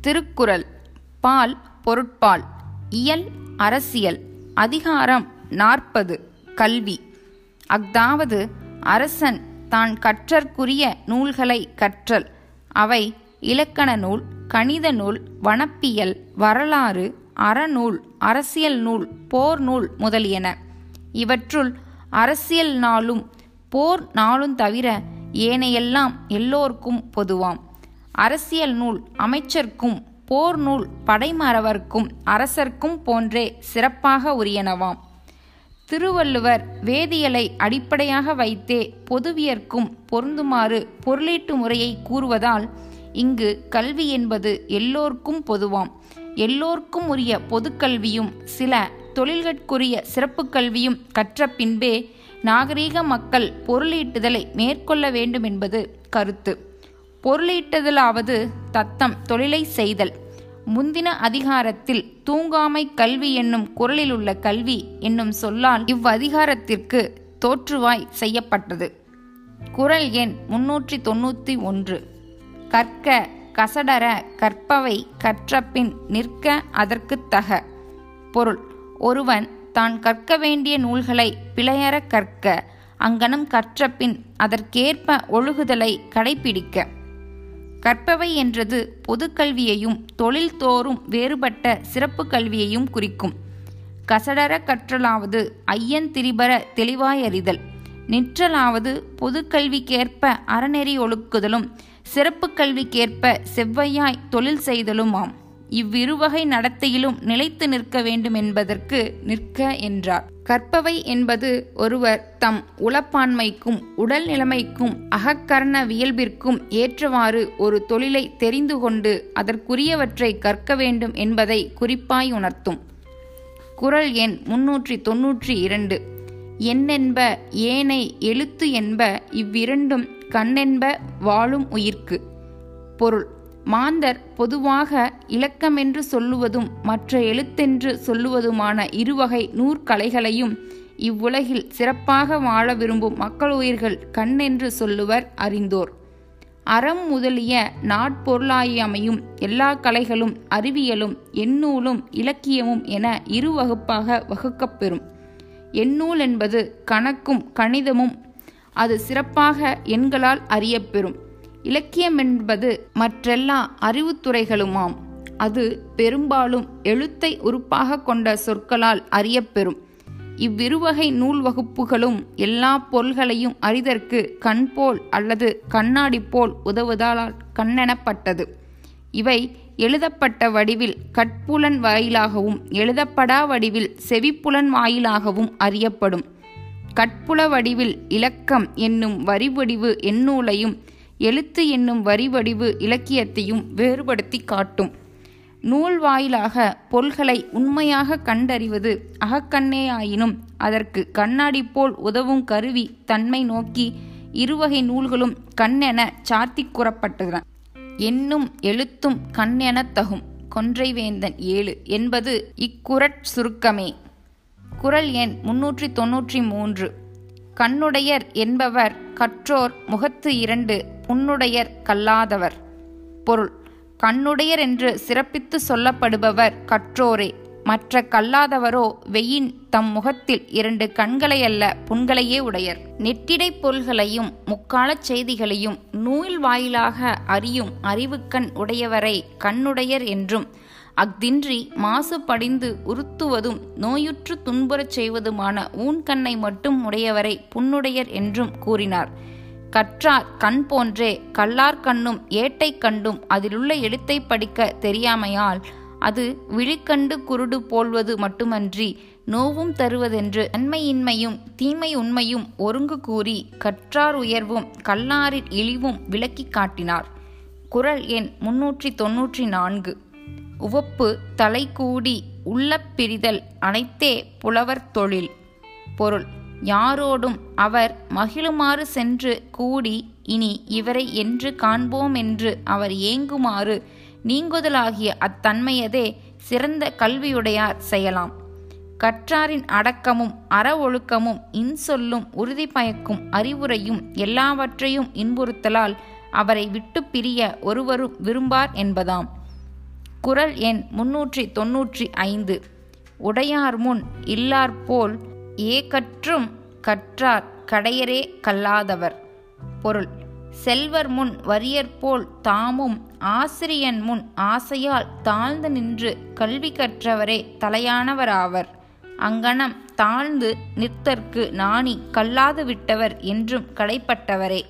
திருக்குறள் பால் பொருட்பால் இயல் அரசியல் அதிகாரம் நாற்பது கல்வி. அஃதாவது அரசன் தான் கற்றற்குரிய நூல்களை கற்றல். அவை இலக்கண நூல் கணித நூல் வனப்பியல் வரலாறு அறநூல் அரசியல் நூல் போர் நூல் முதலியன. இவற்றுள் அரசியல் நாளும் போர் நாளும் தவிர ஏனையெல்லாம் எல்லோர்க்கும் பொதுவாம். அரசியல் நூல் அமைச்சர்க்கும் போர் நூல் படைமறவர்க்கும் அரசர்க்கும் போன்றே சிறப்பாக உரியனவாம். திருவள்ளுவர் வேதியியலை அடிப்படையாக வைத்தே பொதுவியர்க்கும் பொருந்துமாறு பொருளீட்டு முறையை கூறுவதால் இங்கு கல்வி என்பது எல்லோர்க்கும் பொதுவாம். எல்லோர்க்கும் உரிய பொதுக்கல்வியும் சில தொழில்கட்குரிய சிறப்பு கல்வியும் கற்ற பின்பே நாகரீக மக்கள் பொருளீட்டுதலை மேற்கொள்ள வேண்டும் என்பது கருத்து. பொருளீட்டுதலாவது தத்தம் தொழிலை செய்தல். முந்தின அதிகாரத்தில் தூங்காமை கல்வி என்னும் குரலில் உள்ள கல்வி என்னும் சொல்லால் இவ்வதிகாரத்திற்கு தோற்றுவாய் செய்யப்பட்டது. குரல் எண் முன்னூற்றி தொண்ணூற்றி ஒன்று. கற்க கசடர கற்பவை கற்றபின் நிற்க அதற்கு தக. பொருள் ஒருவன் தான் கற்க வேண்டிய நூல்களை பிழையற கற்க அங்கனம் கற்றபின் அதற்கேற்ப ஒழுகுதலை கடைபிடிக்க. கற்பவை என்றது பொதுக்கல்வியையும் தொழில்தோறும் வேறுபட்ட சிறப்பு கல்வியையும் குறிக்கும். கசடர கற்றலாவது ஐயன் திரிபர தெளிவாயறிதல். நிற்றலாவது பொதுக்கல்விக்கேற்ப அறநெறி ஒழுக்குதலும் சிறப்பு கல்விக்கேற்ப செவ்வையாய் தொழில் செய்தலுமாம். இவ்விருவகை நடத்தையிலும் நிலைத்து நிற்க வேண்டும் என்பதற்கு நிற்க என்றார். கற்பவை என்பது ஒருவர் தம் உளப்பான்மைக்கும் உடல் நிலைமைக்கும் அகக்கரண வியல்பிற்கும் ஏற்றவாறு ஒரு தொழிலை தெரிந்து கொண்டு அதற்குரியவற்றை கற்க வேண்டும் என்பதை குறிப்பாய் உணர்த்தும். குரல் எண் முன்னூற்றி தொன்னூற்றி இரண்டு. எண்ணென்ப ஏனை எழுத்து என்ப இவ்விரண்டும் கண்ணென்ப வாழும் உயிர்க்கு. பொருள் மாந்தர் பொதுவாக இலக்கமென்று சொல்லுவதும் மற்ற எழுத்தென்று சொல்லுவதுமான இருவகை நூற்கலைகளையும் இவ்வுலகில் சிறப்பாக வாழ விரும்பும் மக்கள் உயிர்கள் கண்ணென்று சொல்லுவர் அறிந்தோர். அறம் முதலிய நாட்பொருளாயமையும் எல்லா கலைகளும் அறிவியலும் எண்ணூலும் இலக்கியமும் என இரு வகுப்பாக வகுக்கப்பெறும் எண்ணூல் என்பது கணக்கும் கணிதமும் அது சிறப்பாக எண்களால் அறியப்பெறும் இலக்கியம் என்பது மற்றெல்லா அறிவுத்துறைகளுமாம் அது பெரும்பாலும் எழுத்தை உறுப்பாக கொண்ட சொற்களால் அறியப்பெறும். இவ்விருவகை நூல் வகுப்புகளும் எல்லா பொருள்களையும் அறிதற்கு கண் போல் அல்லது கண்ணாடி போல் உதவுதலால் கண்ணெனப்பட்டது. இவை எழுதப்பட்ட வடிவில் கட்புலன் வாயிலாகவும் எழுதப்படா வடிவில் செவிப்புலன் வாயிலாகவும் அறியப்படும். கட்புல வடிவில் இலக்கம் என்னும் வரிவடிவு எண்ணூலையும் எழுத்து என்னும் வரிவடிவு இலக்கியத்தையும் வேறுபடுத்தி காட்டும். நூல் வாயிலாக பொருள்களை உண்மையாக கண்டறிவது அகக்கண்ணேயாயினும் அதற்கு கண்ணாடி போல் உதவும் கருவி தன்மை நோக்கி இருவகை நூல்களும் கண்ணென சார்த்தி கூறப்பட்டன. என்னும் எழுத்தும் கண்ணெனத் தகும். கொன்றைவேந்தன் ஏழு என்பது இக்குறட் சுருக்கமே. குரல் எண் முன்னூற்றி தொன்னூற்றி மூன்று. கண்ணுடையர் என்பவர் கற்றோர் முகத்து இரண்டு புண்ணுடையர் கல்லாதவர். பொருள் கண்ணுடையர் என்று சிறப்பித்து சொல்லப்படுபவர் கற்றோரே. மற்ற கல்லாதவரோ வெயின் தம் முகத்தில் இரண்டு கண்களை அல்ல புண்களையே உடையர். நெட்டிடை பொருள்களையும் முக்காலச் செய்திகளையும் நூல் வாயிலாக அறியும் அறிவுக்கண் உடையவரை கண்ணுடையர் என்றும் அஃதின்றி மாசு படிந்து உறுத்துவதும் நோயுற்று துன்புறச் செய்வதுமான ஊன்கண்ணை மட்டும் உடையவரை புண்ணுடையர் என்றும் கூறினார். கற்றார் கண் போன்றே கல்லார் கண்ணும் ஏட்டை கண்டும் அதிலுள்ள எழுத்தை படிக்க தெரியாமையால் அது விழிக்கண்டு குருடு போல்வது மட்டுமன்றி நோவும் தருவதென்று நன்மையின்மையும் தீமை உண்மையும் ஒருங்கு கூறி கற்றார் உயர்வும் கல்லாரின் இழிவும் விளக்கி காட்டினார். குரல் எண் முன்னூற்றி தொன்னூற்றி நான்கு. உவப்பு தலைகூடி உள்ளப்பிரிதல் பிரிதல் அனைத்தே புலவர் தொழில். பொருள். யாரோடும் அவர் மகிழுமாறு சென்று கூடி இனி இவரை என்று காண்போம் என்று அவர் ஏங்குமாறு நீங்குதலாகிய அத்தன்மையதே சிறந்த கல்வியுடையார் செய்யலாம். கற்றாரின் அடக்கமும் அற ஒழுக்கமும் இன்சொல்லும் உறுதி பயக்கும் அறிவுரையும் எல்லாவற்றையும் இன்புறுத்தலால் அவரை விட்டு பிரிய ஒருவரும் விரும்பார் என்பதாம். குரல் எண் முன்னூற்றி தொன்னூற்றி ஐந்து. உடையார் முன் இல்லார்போல் ஏகற்றும் கற்றார் கடையரே கல்லாதவர். பொருள். செல்வர் முன் வறியற்போல் தாமும் ஆசிரியன் முன் ஆசையால் தாழ்ந்து நின்று கல்வி கற்றவரே தலையானவராவர். அங்கனம் தாழ்ந்து நிற்தற்கு நாணி கல்லாது விட்டவர் என்றும் கடைப்பட்டவரே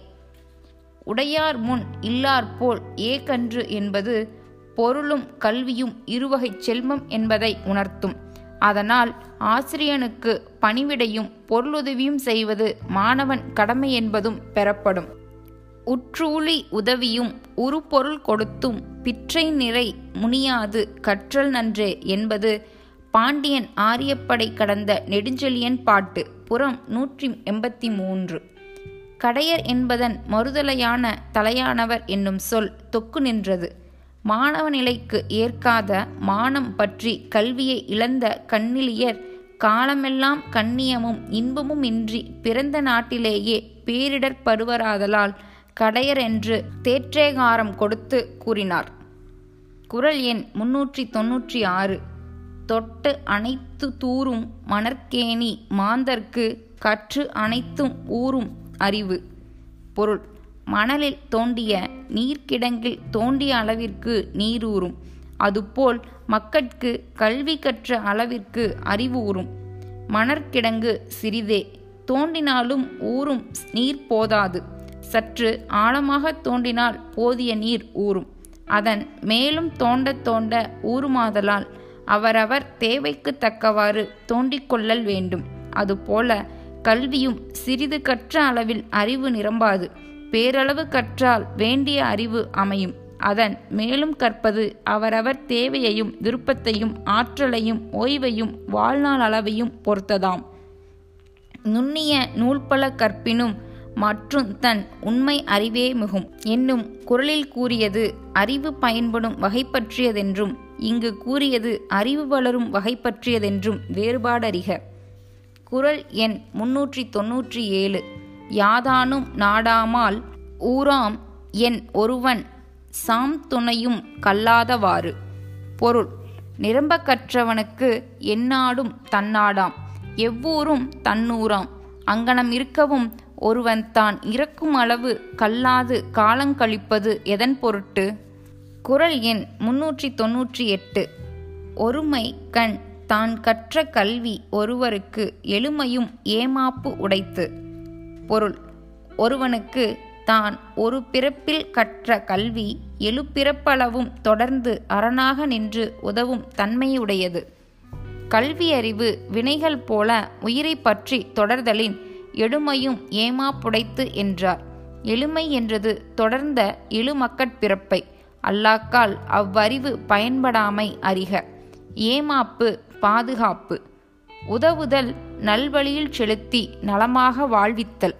உடையார் முன் இல்லார்போல் ஏகன்று என்பது பொருளும் கல்வியும் இருவகை செல்வம் என்பதை உணர்த்தும். அதனால் ஆசிரியனுக்கு பணிவிடையும் பொருளுதவியும் செய்வது மாணவன் கடமை என்பதும் பெறப்படும். உற்றூழி உதவியும் உருப்பொருள் கொடுத்தும் பிற்றை நிறை முனியாது கற்றல் நன்றே என்பது பாண்டியன் ஆரியப்படை கடந்த நெடுஞ்செழியன் பாட்டு புறம் நூற்றி எண்பத்தி மூன்று கடையர் என்பதன் மறுதலையான தலையானவர் என்னும் சொல் தொக்கு நின்றது. மாணவ நிலைக்கு ஏற்காத மானம் பற்றி கல்வியை இழந்த கண்ணிலியர் காலமெல்லாம் கண்ணியமும் இன்பமும் இன்றி பிறந்த நாட்டிலேயே பேரிடர் பருவராதலால் கடையர் என்று தேற்றேகாரம் கொடுத்து கூறினார். குரல் எண் முன்னூற்றி தொன்னூற்றி ஆறு. தொட்டு அனைத்து தூரும் மணற்கேணி மாந்தர்க்கு கற்று அனைத்தும் ஊறும் அறிவு. பொருள். மணலில் தோண்டிய நீர்க்கிடங்கில் தோண்டிய அளவிற்கு நீரூறும். அதுபோல் மக்கட்கு கல்வி கற்ற அளவிற்கு அறிவு ஊறும். மணற்கிடங்கு சிறிதே தோண்டினாலும் ஊறும் நீர் போதாது. சற்று ஆழமாக தோண்டினால் போதிய நீர் ஊறும். அதன் மேலும் தோண்ட தோண்ட ஊறுமாதலால் அவரவர் தேவைக்கு தக்கவாறு தோண்டிக்கொள்ளல் வேண்டும். அதுபோல கல்வியும் சிறிது கற்ற அளவில் அறிவு நிரம்பாது. பேரளவு கற்றால் வேண்டிய அறிவு அமையும். அதன் மேலும் கற்பது அவரவர் தேவையையும் விருப்பத்தையும் ஆற்றலையும் ஓய்வையும் வாழ்நாள் அளவையும் பொறுத்ததாம். நுண்ணிய நூல்பல கற்பினும் மற்றும் தன் உண்மை அறிவே மிகும். என்னும் குரலில் கூறியது அறிவு பயன்படும் வகை பற்றியதென்றும் இங்கு கூறியது அறிவு வளரும் வகை பற்றியதென்றும் வேறுபாடறிக. குரல் எண் முன்னூற்றி தொன்னூற்றி ஏழு. யாதானும் நாடாமால் ஊராம் என் ஒருவன் சாம் துணையும் கல்லாதவாறு. பொருள் நிரம்ப கற்றவனுக்கு எந்நாடும் தன்னாடாம் எவ்வூரும் தன்னூராம் அங்கனம் இருக்கவும் ஒருவன் தான் இறக்கும் அளவு கல்லாது காலங்கழிப்பது எதன் பொருட்டு? குரல் எண் முன்னூற்றி தொன்னூற்றி எட்டு. ஒருமை கண் தான் கற்ற கல்வி ஒருவருக்கு எளிமையும் ஏமாப்பு உடைத்து. பொருள். ஒருவனுக்கு தான் ஒரு பிறப்பில் கற்ற கல்வி எழுப்பிறப்பளவும் தொடர்ந்து அரணாக நின்று உதவும் தன்மையுடையது. கல்வியறிவு வினைகள் போல உயிரை பற்றி தொடர்தலின் எடுமையும் ஏமாப்புடைத்து என்றார். எளிமை என்றது தொடர்ந்த இழுமக்கட்பிறப்பை அல்லாக்கால் அவ்வறிவு பயன்படாமை அறிக. ஏமாப்பு பாதுகாப்பு. உதவுதல் நல்வழியில் செலுத்தி நலமாக வாழ்வித்தல்.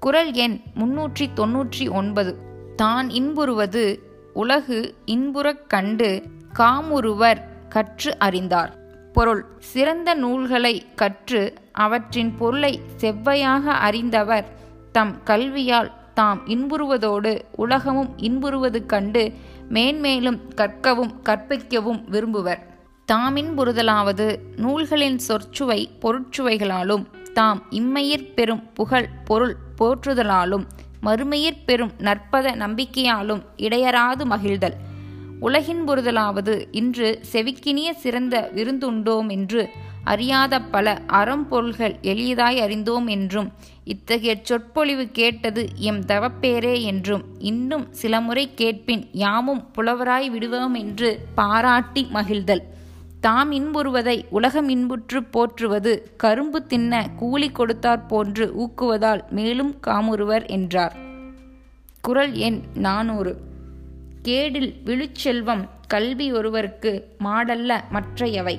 குரல் எண் முன்னூற்றி தொன்னூற்றி ஒன்பது தான் இன்புறுவது உலகு இன்புறக் கண்டு காமுறுவர் கற்று அறிந்தார். பொருள் சிறந்த நூல்களை கற்று அவற்றின் பொருளை செவ்வையாக அறிந்தவர் தம் கல்வியால் தாம் இன்புறுவதோடு உலகமும் இன்புறுவது கண்டு மேன்மேலும் கற்கவும் கற்பிக்கவும் விரும்புவர். தாமின்புறுதலாவது நூல்களின் சொற்சுவை பொருட்சுவைகளாலும் தாம் இம்மையிற் பெறும் புகழ் பொருள் போற்றுதலாலும் மறுமையிற் பெறும் நற்பத நம்பிக்கையாலும் இடையராது மகிழ்தல். உலகின் புறுதலாவது இன்று செவிக்கினிய சிறந்த விருந்துண்டோம் என்று அறியாத பல அறம்பொருள்கள் எளியதாய் அறிந்தோம் என்றும் இத்தகைய சொற்பொழிவு கேட்டது எம் தவப்பேரே என்றும் இன்னும் சில முறை கேட்பின் யாமும் புலவராய் விடுவோம் என்று பாராட்டி மகிழ்தல். தாம் இன்புறுவதை உலகம் இன்புற்று போற்றுவது கரும்பு தின்ன கூலி கொடுத்தாற் போன்று ஊக்குவதால் மேலும் காமுறுவர் என்றார். குரல் எண் நானூறு. கேடில் விழுச்செல்வம் கல்வி ஒருவருக்கு மாடல்ல மற்றையவை.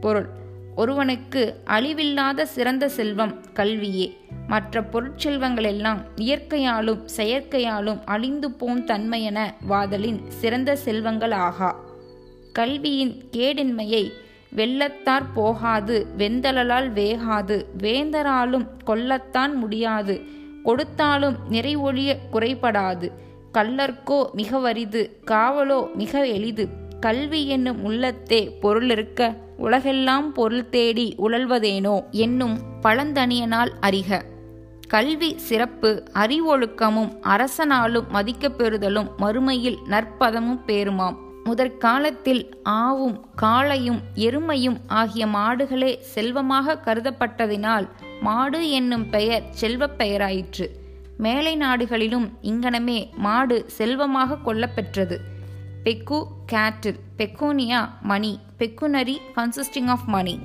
பொருள். ஒருவனுக்கு அழிவில்லாத சிறந்த செல்வம் கல்வியே. மற்ற பொருட்செல்வங்களெல்லாம் இயற்கையாலும் செயற்கையாலும் அழிந்து போம் தன்மையென வாதலின் சிறந்த செல்வங்கள் ஆகா கல்வியின் கேடின்மையை வெள்ளத்தார் போகாது வெந்தளலால் வேகாது வேந்தராலும் கொல்லத்தான் முடியாது கொடுத்தாலும் நிறைவொழிய குறைபடாது. கள்ளர்க்கோ மிக வரிது காவலோ மிக எளிது. கல்வி என்னும் உள்ளத்தே பொருளிருக்க உலகெல்லாம் பொருள் தேடி உழல்வதேனோ என்னும் பழந்தனியனால் அறிக. கல்வி சிறப்பு அறிவொழுக்கமும் அரசனாலும் மதிக்கப் பெறுதலும் மறுமையில் நற்பதமும் பேருமாம். முதற்காலத்தில் ஆவும் காளையும் எருமையும் ஆகிய மாடுகளே செல்வமாக கருதப்பட்டதினால் மாடு என்னும் பெயர் செல்வப் பெயராயிற்று. மேலை நாடுகளிலும் இங்கனமே மாடு செல்வமாக கொல்லப்பெற்றது. பெக்கு கேட்டில் பெக்கோனியா மணி பெக்குனரி கன்சிஸ்டிங் ஆஃப் மணி.